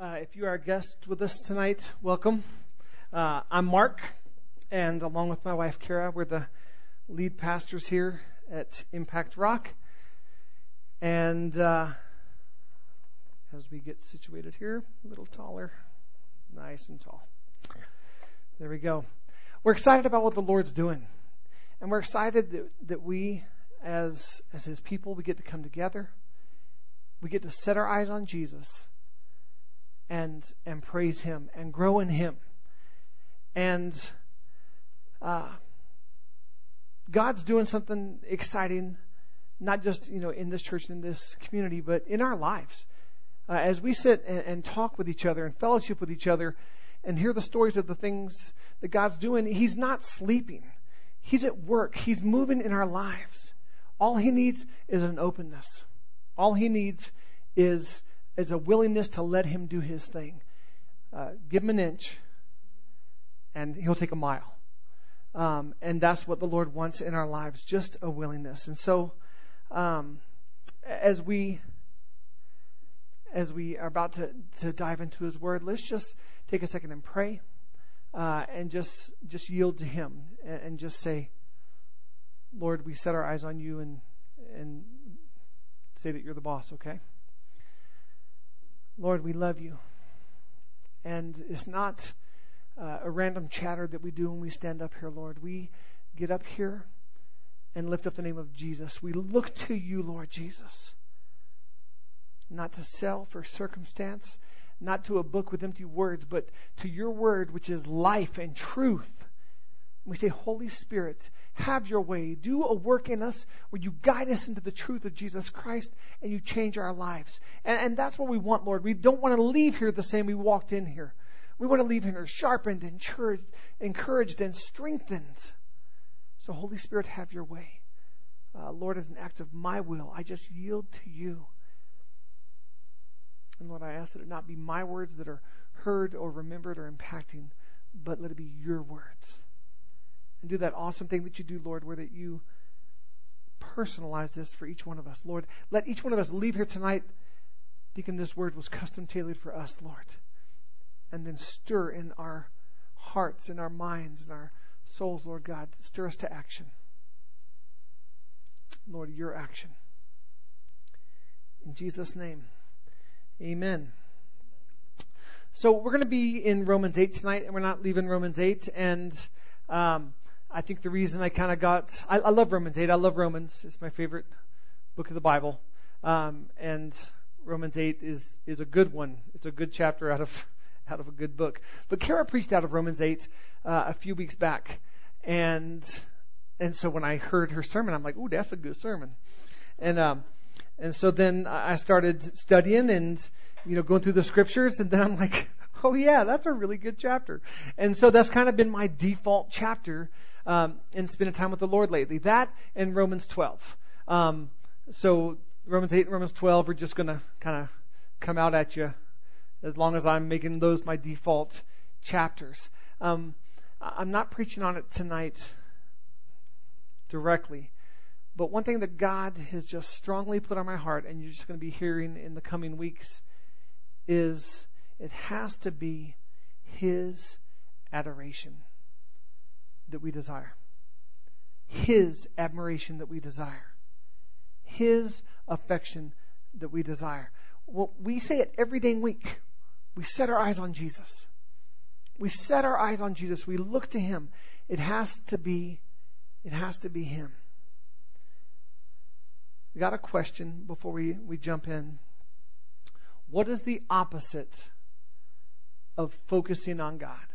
Uh, if you are a guest with us tonight, welcome. Uh, I'm Mark, and along with my wife Kara, we're the lead pastors here at Impact Rock. And uh, as we get situated here, a little taller, nice and tall. There we go. We're excited about what the Lord's doing, and we're excited that, that we, as as His people, we get to come together. We get to set our eyes on Jesus and and praise Him and grow in Him. And uh, God's doing something exciting, not just you know in this church in this community, but in our lives. Uh, as we sit and, and talk with each other and fellowship with each other, and hear the stories of the things that God's doing, He's not sleeping. He's at work. He's moving in our lives. All He needs is an openness. All He needs is is a willingness to let him do his thing. Uh, give him an inch, and he'll take a mile. Um, and that's what the Lord wants in our lives, just a willingness. And so, um, as we as we are about to, to dive into His Word, let's just take a second and pray, uh, and just just yield to Him, and, and just say, Lord, we set our eyes on You, and and say that You're the boss. Okay. Lord, we love you. And it's not uh, a random chatter that we do when we stand up here, Lord. We get up here and lift up the name of Jesus. We look to you, Lord Jesus. Not to self or circumstance, not to a book with empty words, but to your word, which is life and truth. We say, Holy Spirit, have your way. Do a work in us where you guide us into the truth of Jesus Christ and you change our lives. And, and that's what we want, Lord. We don't want to leave here the same we walked in here. We want to leave here sharpened, encouraged, encouraged and strengthened. So, Holy Spirit, have your way. Uh, Lord, as an act of my will, I just yield to you. And Lord, I ask that it not be my words that are heard or remembered or impacting, but let it be your words and do that awesome thing that you do, Lord, where that you personalize this for each one of us. Lord, let each one of us leave here tonight thinking this word was custom tailored for us, Lord. And then stir in our hearts, in our minds, in our souls, Lord God. Stir us to action. Lord, your action. In Jesus' name, amen. So we're going to be in Romans 8 tonight, and we're not leaving Romans 8. And um, I think the reason I kind of got, I, I, love Romans 8. I love Romans. It's my favorite book of the Bible. Um, and Romans 8 is, is a good one. It's a good chapter out of, out of a good book. But Kara preached out of Romans 8, uh, a few weeks back. And, and so when I heard her sermon, I'm like, ooh, that's a good sermon. And, um, and so then I started studying and, you know, going through the scriptures and then I'm like, oh yeah, that's a really good chapter. And so that's kind of been my default chapter um, and spending time with the Lord lately. That and Romans 12. Um, so Romans 8 and Romans 12 are just going to kind of come out at you as long as I'm making those my default chapters. Um, I'm not preaching on it tonight directly, but one thing that God has just strongly put on my heart, and you're just going to be hearing in the coming weeks, is it has to be His adoration that we desire, His admiration that we desire, His affection that we desire. Well, we say it every day week. We set our eyes on Jesus. We set our eyes on Jesus. We look to Him. It has to be, it has to be Him. We got a question before we, we jump in. What is the opposite of focusing on God?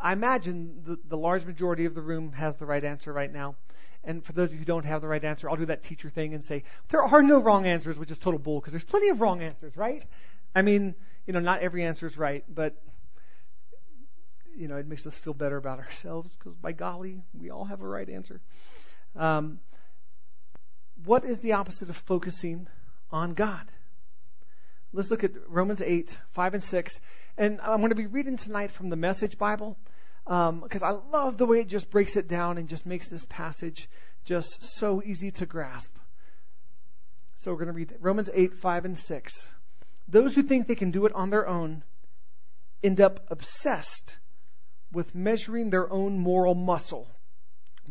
I imagine the, the large majority of the room has the right answer right now. And for those of you who don't have the right answer, I'll do that teacher thing and say, there are no wrong answers, which is total bull, because there's plenty of wrong answers, right? I mean, you know, not every answer is right, but, you know, it makes us feel better about ourselves, because by golly, we all have a right answer. Um, what is the opposite of focusing on God? Let's look at Romans 8, 5 and 6. And I'm going to be reading tonight from the Message Bible because um, I love the way it just breaks it down and just makes this passage just so easy to grasp. So we're going to read Romans 8, 5, and 6. Those who think they can do it on their own end up obsessed with measuring their own moral muscle,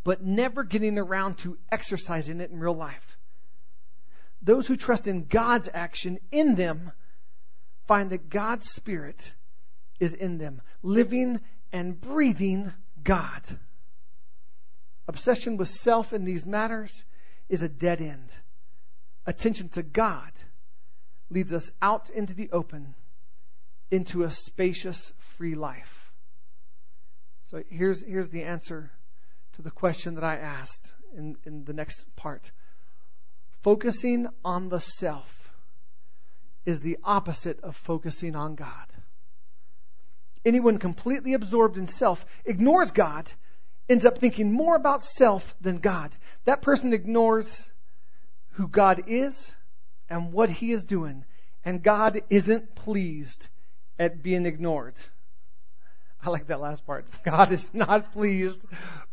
but never getting around to exercising it in real life. Those who trust in God's action in them find that God's Spirit is in them, living and breathing God. Obsession with self in these matters is a dead end. Attention to God leads us out into the open, into a spacious, free life. So here's, here's the answer to the question that I asked in, in the next part. Focusing on the self is the opposite of focusing on God. Anyone completely absorbed in self ignores God, ends up thinking more about self than God. That person ignores who God is and what he is doing, and God isn't pleased at being ignored. I like that last part. God is not pleased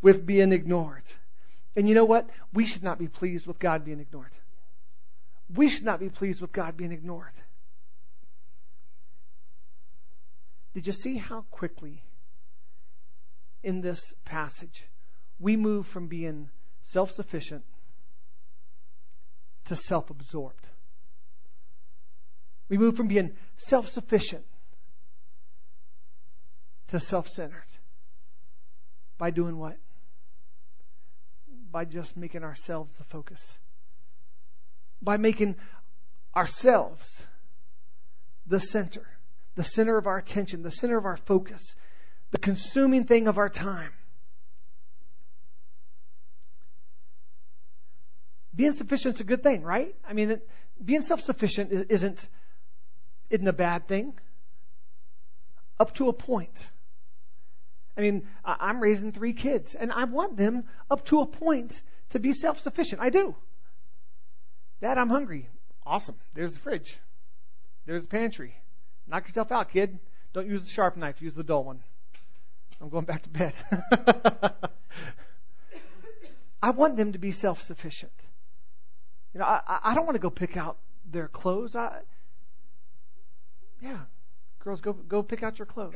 with being ignored. And you know what? We should not be pleased with God being ignored. We should not be pleased with God being ignored. Did you see how quickly in this passage we move from being self sufficient to self absorbed? We move from being self sufficient to self centered. By doing what? By just making ourselves the focus. By making ourselves the center the center of our attention, the center of our focus, the consuming thing of our time. Being sufficient is a good thing, right? I mean, it, being self-sufficient isn't isn't a bad thing. Up to a point. I mean, I'm raising three kids, and I want them up to a point to be self-sufficient. I do. Dad, I'm hungry. Awesome. There's the fridge. There's the pantry. Knock yourself out, kid. Don't use the sharp knife, use the dull one. I'm going back to bed. I want them to be self sufficient. You know, I, I don't want to go pick out their clothes. I, yeah, girls, go go pick out your clothes.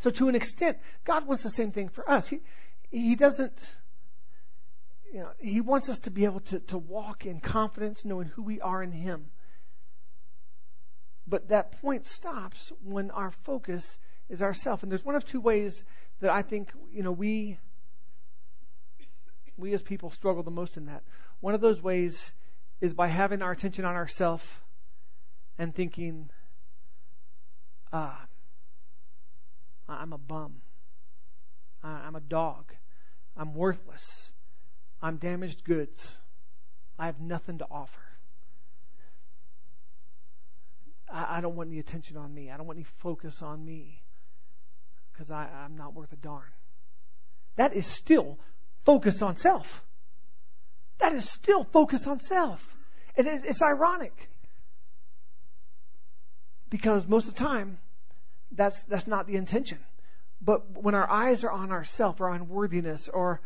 So to an extent, God wants the same thing for us. He He doesn't. You know, he wants us to be able to, to walk in confidence, knowing who we are in Him. But that point stops when our focus is ourself. And there's one of two ways that I think, you know, we we as people struggle the most in that. One of those ways is by having our attention on ourself and thinking, ah, I'm a bum. I'm a dog. I'm worthless. I'm damaged goods. I have nothing to offer. I, I don't want any attention on me. I don't want any focus on me because I'm not worth a darn. That is still focus on self. That is still focus on self. And it, it's ironic because most of the time that's that's not the intention. But when our eyes are on ourself or on worthiness or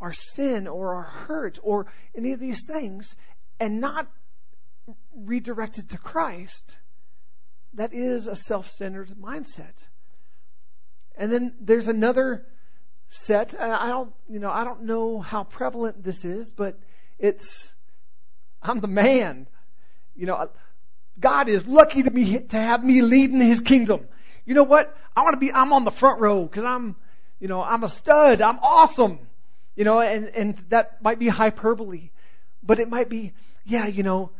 our sin or our hurt or any of these things and not redirected to Christ, that is a self-centered mindset. And then there's another set. I don't, you know, I don't know how prevalent this is, but it's, I'm the man. You know, God is lucky to be, to have me leading His kingdom. You know what? I want to be, I'm on the front row because I'm, you know, I'm a stud. I'm awesome. You know, and, and that might be hyperbole, but it might be, yeah, you know,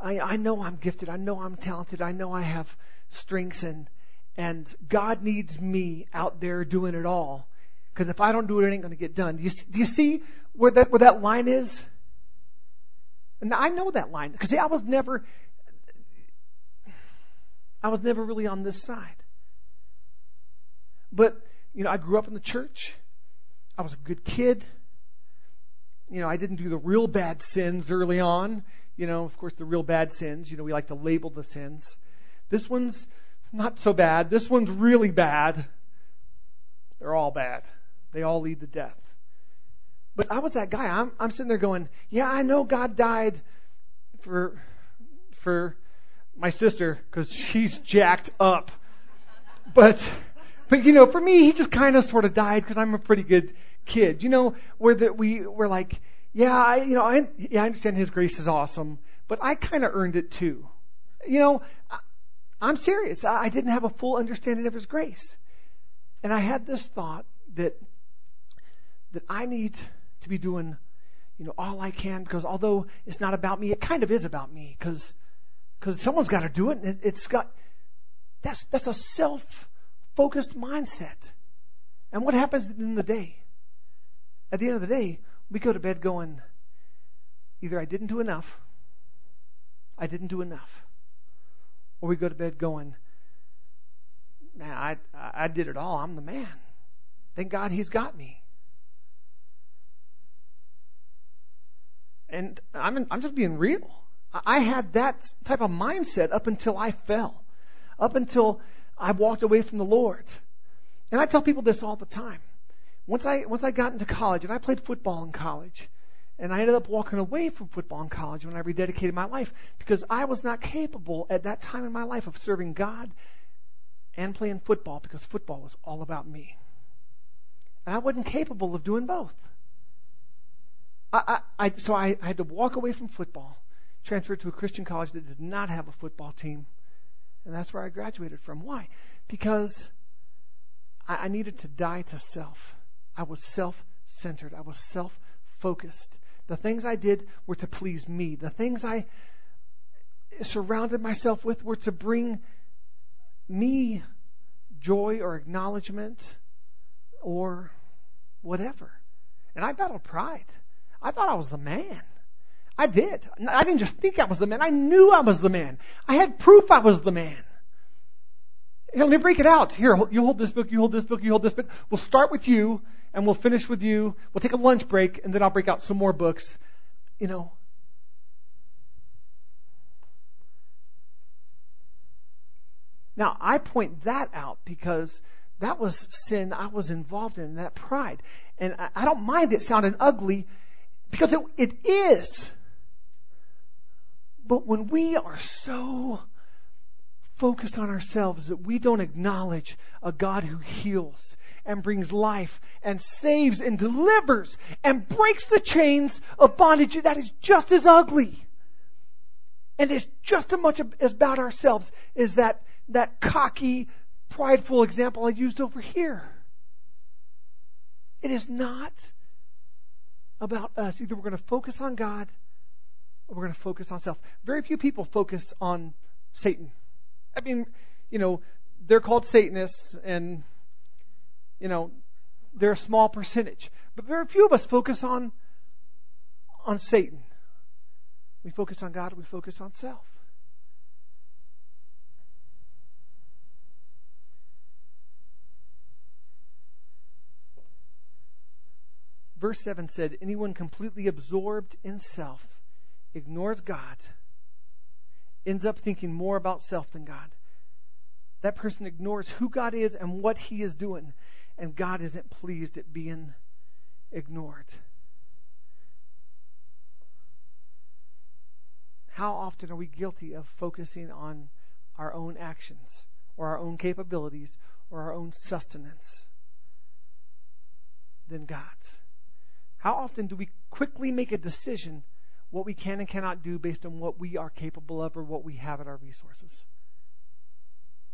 I, I know I'm gifted. I know I'm talented. I know I have strengths and, and God needs me out there doing it all. Because if I don't do it, it ain't going to get done. Do you, do you see where that, where that line is? And I know that line because I was never, I was never really on this side. But, you know, I grew up in the church. I was a good kid. You know, I didn't do the real bad sins early on you know, of course, the real bad sins. You know, we like to label the sins. This one's not so bad. This one's really bad. They're all bad. They all lead to death. But I was that guy. I'm, I'm sitting there going, yeah, I know God died for, for my sister because she's jacked up. But, but you know, for me, he just kind of sort of died because I'm a pretty good kid. You know, where that we were like, yeah, I, you know, I, yeah, I understand his grace is awesome, but I kind of earned it too. You know, I, I'm serious. I, I didn't have a full understanding of his grace. And I had this thought that, that I need to be doing, you know, all I can because although it's not about me, it kind of is about me because, because someone's got to do it. And it, it's got, that's, that's a self-focused mindset. And what happens in the day? At the end of the day, we go to bed going, either I didn't do enough, I didn't do enough, or we go to bed going, man, I, I did it all. I'm the man. Thank God he's got me. And I'm, I'm just being real. I had that type of mindset up until I fell, up until I walked away from the Lord. And I tell people this all the time. Once I, once I got into college, and I played football in college, and I ended up walking away from football in college when I rededicated my life because I was not capable at that time in my life of serving God and playing football because football was all about me. And I wasn't capable of doing both. I, I, I, so I, I had to walk away from football, transfer to a Christian college that did not have a football team, and that's where I graduated from. Why? Because I, I needed to die to self. I was self-centered. I was self-focused. The things I did were to please me. The things I surrounded myself with were to bring me joy or acknowledgement or whatever. And I battled pride. I thought I was the man. I did. I didn't just think I was the man. I knew I was the man. I had proof I was the man. Me break it out. Here, you hold this book, you hold this book, you hold this book. We'll start with you and we'll finish with you. We'll take a lunch break and then I'll break out some more books. You know. Now, I point that out because that was sin I was involved in, that pride. And I, I don't mind it sounding ugly because it, it is. But when we are so focused on ourselves that we don't acknowledge a God who heals and brings life and saves and delivers and breaks the chains of bondage, that is just as ugly. And it's just as much about ourselves as that, that cocky, prideful example I used over here. It is not about us. Either we're going to focus on God or we're going to focus on self. Very few people focus on Satan. I mean, you know, they're called Satanists and, you know, they're a small percentage. But very few of us focus on, on Satan. We focus on God, we focus on self. Verse 7 said, Anyone completely absorbed in self ignores God, ends up thinking more about self than God. That person ignores who God is and what He is doing, and God isn't pleased at being ignored. How often are we guilty of focusing on our own actions or our own capabilities or our own sustenance than God's? How often do we quickly make a decision what we can and cannot do based on what we are capable of or what we have at our resources?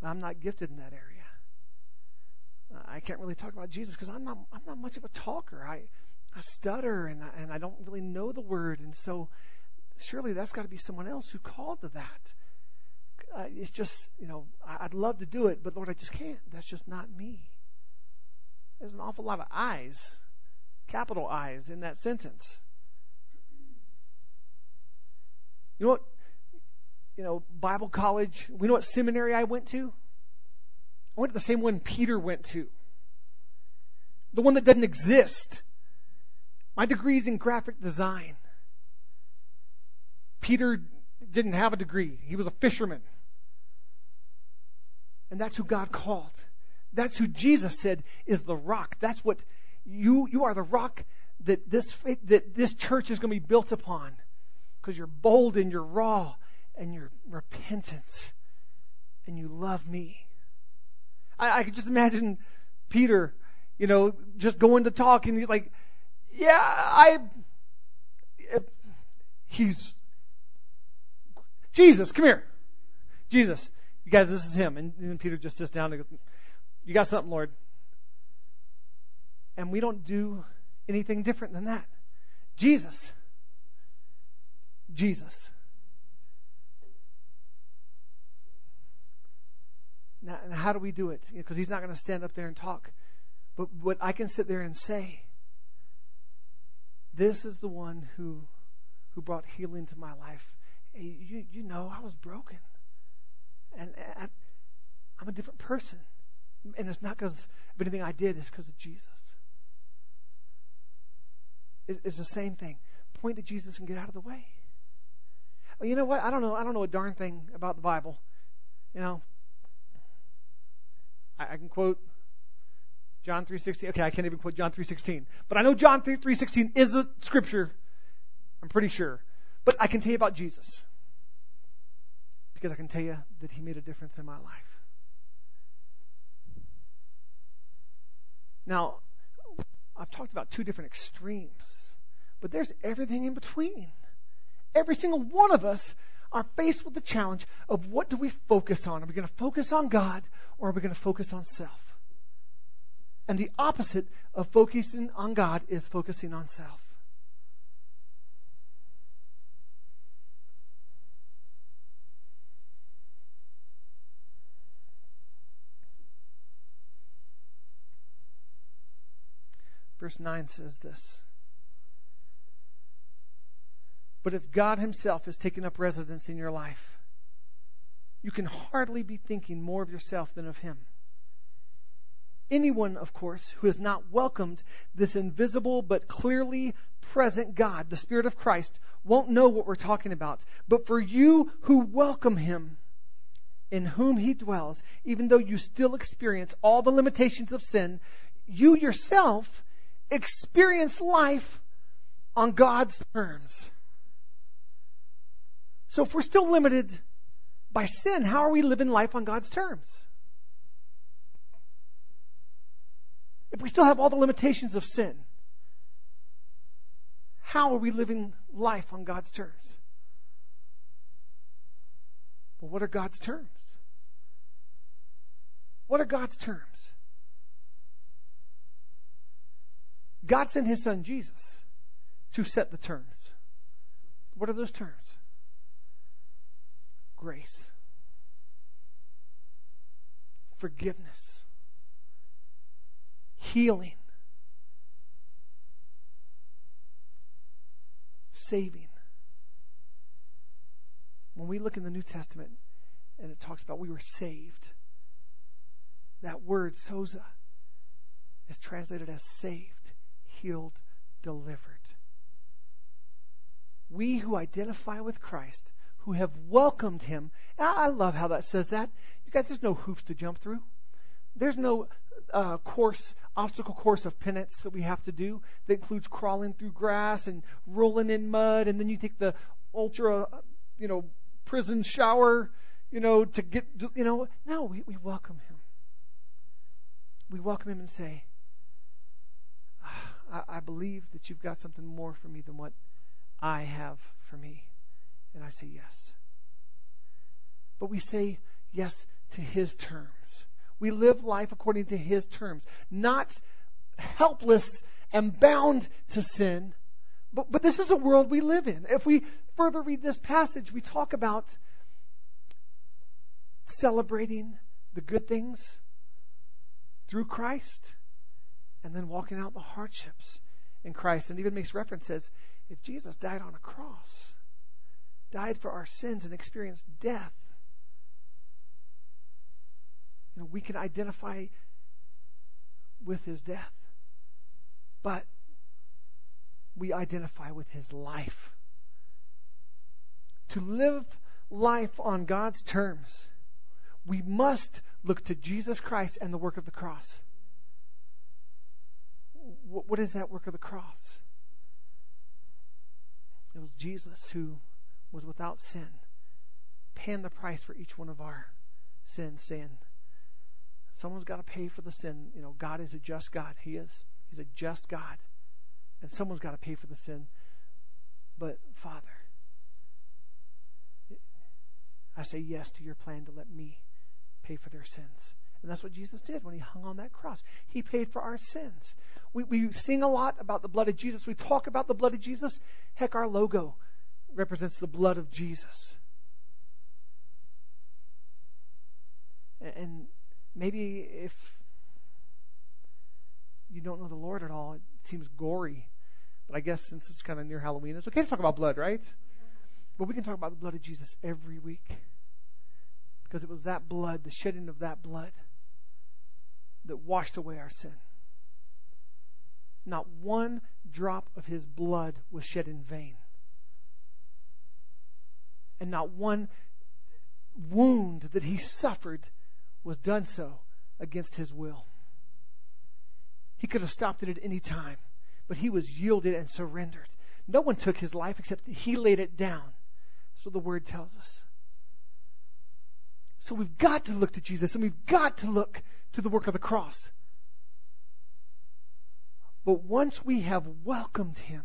I'm not gifted in that area. I can't really talk about Jesus because I'm not I'm not much of a talker. I I stutter and I, and I don't really know the word, and so surely that's got to be someone else who called to that. Uh, it's just you know I'd love to do it, but Lord, I just can't. That's just not me. There's an awful lot of eyes capital I's in that sentence. You know what? You know, Bible college. We know what seminary I went to? I went to the same one Peter went to. The one that doesn't exist. My degree's in graphic design. Peter didn't have a degree. He was a fisherman. And that's who God called. That's who Jesus said is the rock. That's what you, you are the rock that this, that this church is going to be built upon because you're bold and you're raw and you're repentant and you love me. I, I could just imagine Peter, you know, just going to talk and he's like, yeah, I, he's, Jesus, come here. Jesus, you guys, this is him. And, and then Peter just sits down and goes, you got something, Lord. And we don't do anything different than that. Jesus. Jesus. Now, how do we do it? Because you know, he's not going to stand up there and talk. But what I can sit there and say, this is the one who who brought healing to my life. You you know I was broken, and I, I'm a different person, and it's not because of anything I did. It's because of Jesus. It, it's the same thing. Point to Jesus and get out of the way. You know what? I don't know. I don't know a darn thing about the Bible. You know, I, I can quote John 3.16. Okay, I can't even quote John 3.16. But I know John 3.16 is the scripture. I'm pretty sure. But I can tell you about Jesus. Because I can tell you that he made a difference in my life. Now, I've talked about two different extremes. But there's everything in between. Every single one of us are faced with the challenge of what do we focus on? Are we going to focus on God or are we going to focus on self? And the opposite of focusing on God is focusing on self. Verse 9 says this but if God Himself has taken up residence in your life, you can hardly be thinking more of yourself than of Him. Anyone, of course, who has not welcomed this invisible but clearly present God, the Spirit of Christ, won't know what we're talking about. But for you who welcome Him, in whom He dwells, even though you still experience all the limitations of sin, you yourself experience life on God's terms. So if we're still limited by sin, how are we living life on God's terms? If we still have all the limitations of sin, how are we living life on God's terms? Well, what are God's terms? What are God's terms? God sent his son Jesus to set the terms. What are those terms? Grace, forgiveness, healing, saving. When we look in the New Testament and it talks about we were saved, that word, sozo, is translated as saved, healed, delivered. We who identify with Christ who have welcomed him. I love how that says that. You guys, there's no hoops to jump through. There's no uh, course, obstacle course of penance that we have to do that includes crawling through grass and rolling in mud, and then you take the ultra, you know, prison shower, you know, to get, you know. No, we, we welcome him. We welcome him and say, ah, I, I believe that you've got something more for me than what I have for me. And I say yes. But we say yes to His terms. We live life according to His terms, not helpless and bound to sin. But, but this is a world we live in. If we further read this passage, we talk about celebrating the good things through Christ and then walking out the hardships in Christ. And even makes reference says, if Jesus died on a cross, died for our sins and experienced death, you know, we can identify with his death. But we identify with his life. To live life on God's terms, we must look to Jesus Christ and the work of the cross. What is that work of the cross? It was Jesus who was without sin, paying the price for each one of our sins, saying, someone's got to pay for the sin. You know, God is a just God. He is. He's a just God. And someone's got to pay for the sin. But, Father, I say yes to your plan to let me pay for their sins. And that's what Jesus did when he hung on that cross. He paid for our sins. We, we sing a lot about the blood of Jesus. We talk about the blood of Jesus. Heck, our logo represents the blood of Jesus. And maybe if you don't know the Lord at all, it seems gory. But I guess since it's kind of near Halloween, it's okay to talk about blood, right? But we can talk about the blood of Jesus every week. Because it was that blood, the shedding of that blood, that washed away our sin. Not one drop of his blood was shed in vain. And not one wound that he suffered was done so against his will. He could have stopped it at any time, but he was yielded and surrendered. No one took his life except that he laid it down. So the word tells us. So we've got to look to Jesus and we've got to look to the work of the cross. But once we have welcomed him,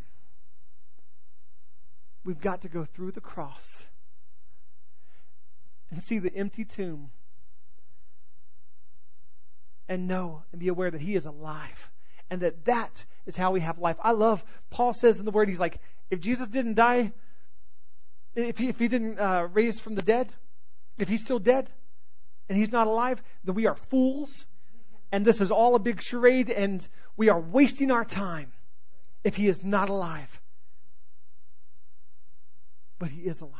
we've got to go through the cross and see the empty tomb and know and be aware that he is alive and that that is how we have life. I love, Paul says in the word, he's like, if Jesus didn't die, if he, if he didn't uh, raise from the dead, if he's still dead and he's not alive, then we are fools and this is all a big charade and we are wasting our time if he is not alive. But he is alive.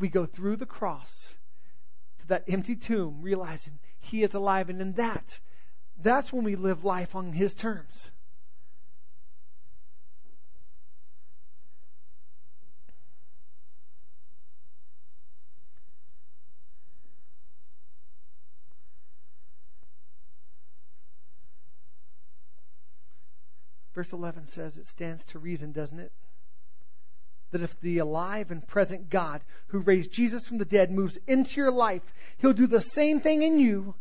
We go through the cross to that empty tomb realizing he is alive. And in that, that's when we live life on His terms. Verse 11 says it stands to reason, doesn't it? That if the alive and present God who raised Jesus from the dead moves into your life, he'll do the same thing in you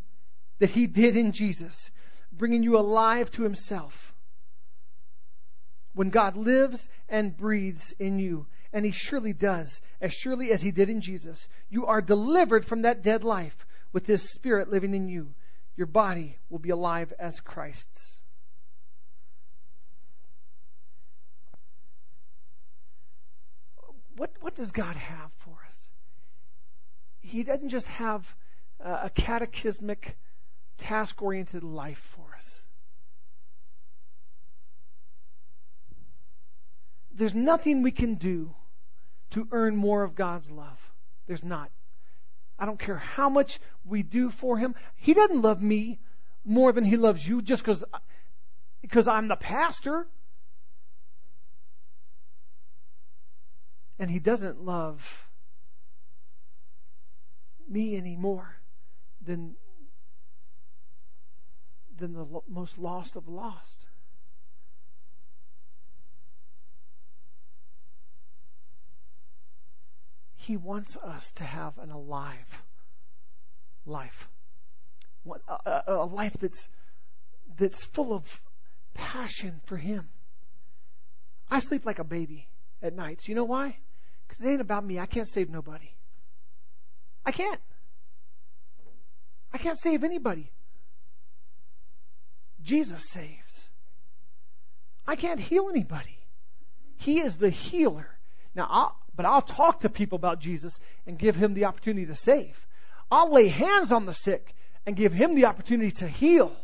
that he did in Jesus, bringing you alive to himself. When God lives and breathes in you, and he surely does, as surely as he did in Jesus, you are delivered from that dead life with his spirit living in you. Your body will be alive as Christ's. What, what does God have for us? He doesn't just have a catechismic, task oriented life for us. There's nothing we can do to earn more of God's love. There's not. I don't care how much we do for Him. He doesn't love me more than He loves you just because because I'm the pastor. And he doesn't love me any more than, than the most lost of lost. He wants us to have an alive life. A, a, life that's, that's full of passion for Him. I sleep like a baby at nights. You know why? Because it ain't about me. I can't save nobody. I can't. I can't save anybody. Jesus saves. I can't heal anybody. He is the healer. Now, I'll, but I'll talk to people about Jesus and give him the opportunity to save. I'll lay hands on the sick and give him the opportunity to heal.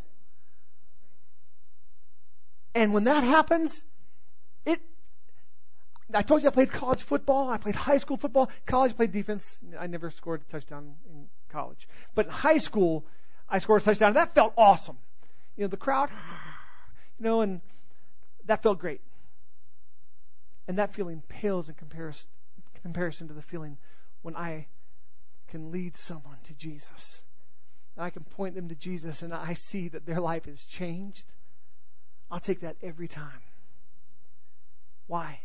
And when that happens, I told you I played college football. I played high school football. College, played defense. I never scored a touchdown in college. But in high school, I scored a touchdown. And that felt awesome. You know, the crowd, you know, and that felt great. And that feeling pales in comparison, comparison to the feeling when I can lead someone to Jesus. And I can point them to Jesus and I see that their life has changed. I'll take that every time. Why?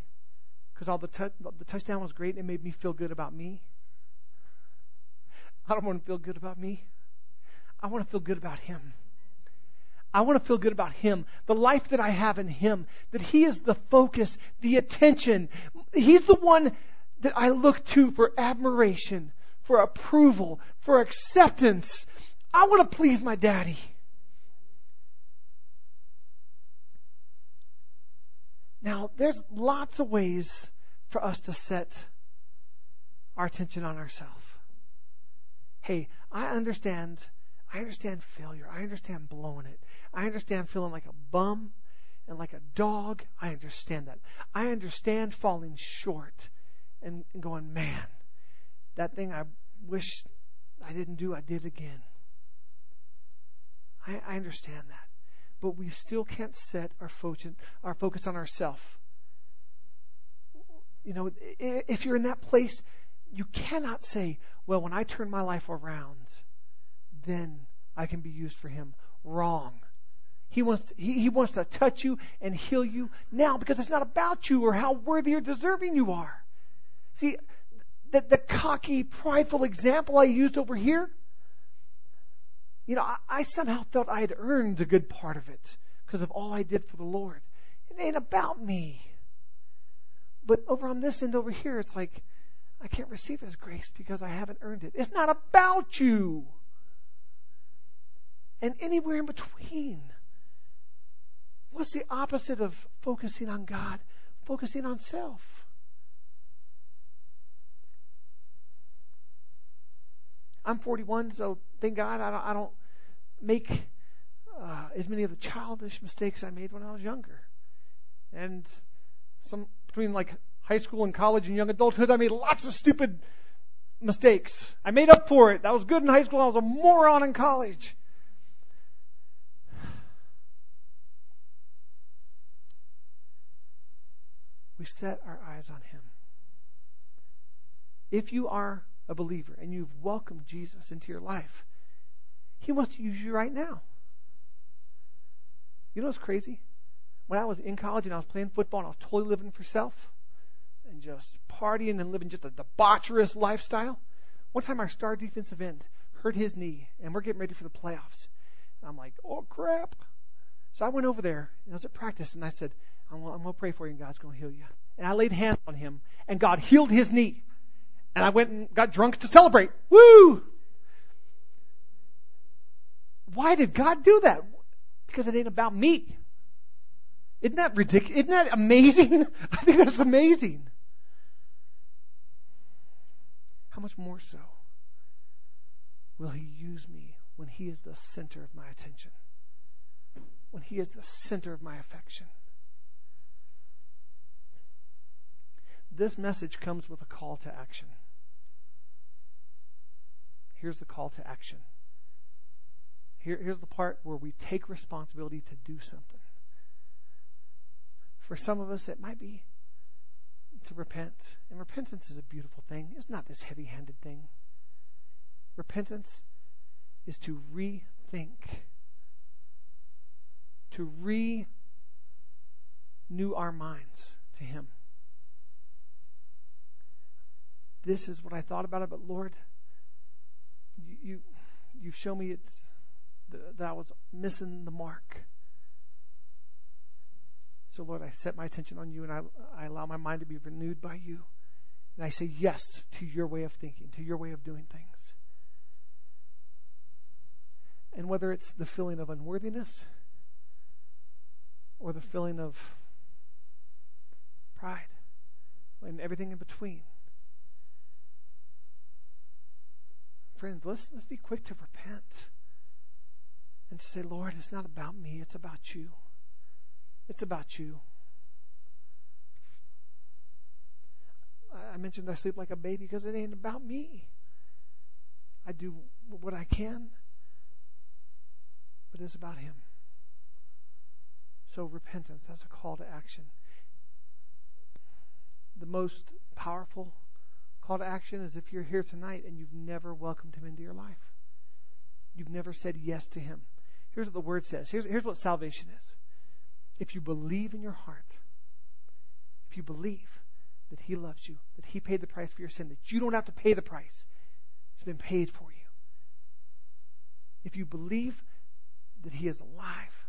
Because all the, t- the touchdown was great and it made me feel good about me. I don't want to feel good about me. I want to feel good about Him. I want to feel good about Him, the life that I have in Him, that He is the focus, the attention. He's the one that I look to for admiration, for approval, for acceptance. I want to please my daddy. Now, there's lots of ways for us to set our attention on ourselves. Hey, I understand. I understand failure. I understand blowing it. I understand feeling like a bum and like a dog. I understand that. I understand falling short and going, man, that thing I wish I didn't do, I did again. I, I understand that. But we still can't set our focus, our focus on ourselves. You know, if you're in that place, you cannot say, well, when I turn my life around, then I can be used for Him. Wrong. He wants, he, he wants to touch you and heal you now because it's not about you or how worthy or deserving you are. See, the, the cocky, prideful example I used over here, you know, I, I somehow felt I had earned a good part of it because of all I did for the Lord. It ain't about me. But over on this end over here, it's like, I can't receive His grace because I haven't earned it. It's not about you. And anywhere in between. What's the opposite of focusing on God? Focusing on self. I'm 41, so thank God I don't, I don't make uh, as many of the childish mistakes I made when I was younger. And some between like high school and college and young adulthood, I made lots of stupid mistakes. I made up for it. I was good in high school. I was a moron in college. We set our eyes on Him. If you are a believer and you've welcomed Jesus into your life, He wants to use you right now. You know what's crazy? When I was in college and I was playing football and I was totally living for self and just partying and living just a debaucherous lifestyle, one time our star defensive end hurt his knee and we're getting ready for the playoffs. And I'm like, oh crap. So I went over there and I was at practice and I said, I'm, I'm going to pray for you and God's going to heal you. And I laid hands on him and God healed his knee. And I went and got drunk to celebrate. Woo! Why did God do that? Because it ain't about me. Isn't that ridiculous? Isn't that amazing? I think that's amazing. How much more so will He use me when He is the center of my attention? When He is the center of my affection? This message comes with a call to action. Here's the call to action. Here, here's the part where we take responsibility to do something. For some of us, it might be to repent. And repentance is a beautiful thing. It's not this heavy handed thing. Repentance is to rethink, to renew our minds to Him. This is what I thought about it, but Lord, you, you show me it's that I was missing the mark. So, Lord, I set my attention on you and I, I allow my mind to be renewed by you. And I say yes to your way of thinking, to your way of doing things. And whether it's the feeling of unworthiness or the feeling of pride and everything in between, friends, let's, let's be quick to repent and say, Lord, it's not about me, it's about you. It's about you. I mentioned I sleep like a baby because it ain't about me. I do what I can, but it's about Him. So, repentance, that's a call to action. The most powerful call to action is if you're here tonight and you've never welcomed Him into your life. You've never said yes to Him. Here's what the Word says. Here's, here's what salvation is. If you believe in your heart, if you believe that He loves you, that He paid the price for your sin, that you don't have to pay the price. It's been paid for you. If you believe that He is alive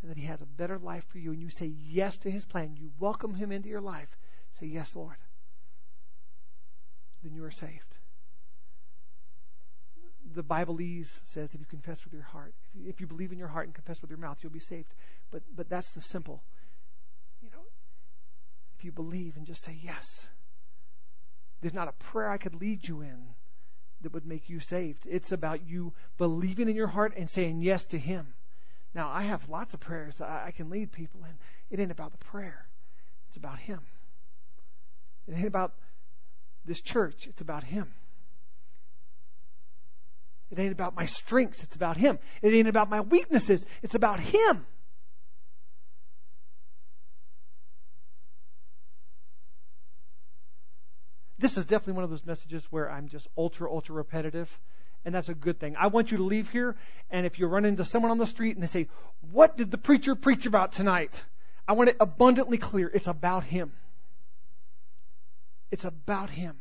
and that He has a better life for you, and you say yes to His plan, you welcome Him into your life, say, Yes, Lord, then you are saved. The Bibleese says if you confess with your heart, if you, if you believe in your heart and confess with your mouth, you'll be saved. But, but that's the simple. You know, if you believe and just say yes, there's not a prayer I could lead you in that would make you saved. It's about you believing in your heart and saying yes to Him. Now, I have lots of prayers that I can lead people in. It ain't about the prayer, it's about Him. It ain't about this church, it's about Him. It ain't about my strengths, it's about Him. It ain't about my weaknesses, it's about Him. This is definitely one of those messages where I'm just ultra, ultra repetitive. And that's a good thing. I want you to leave here, and if you run into someone on the street and they say, What did the preacher preach about tonight? I want it abundantly clear. It's about Him. It's about Him.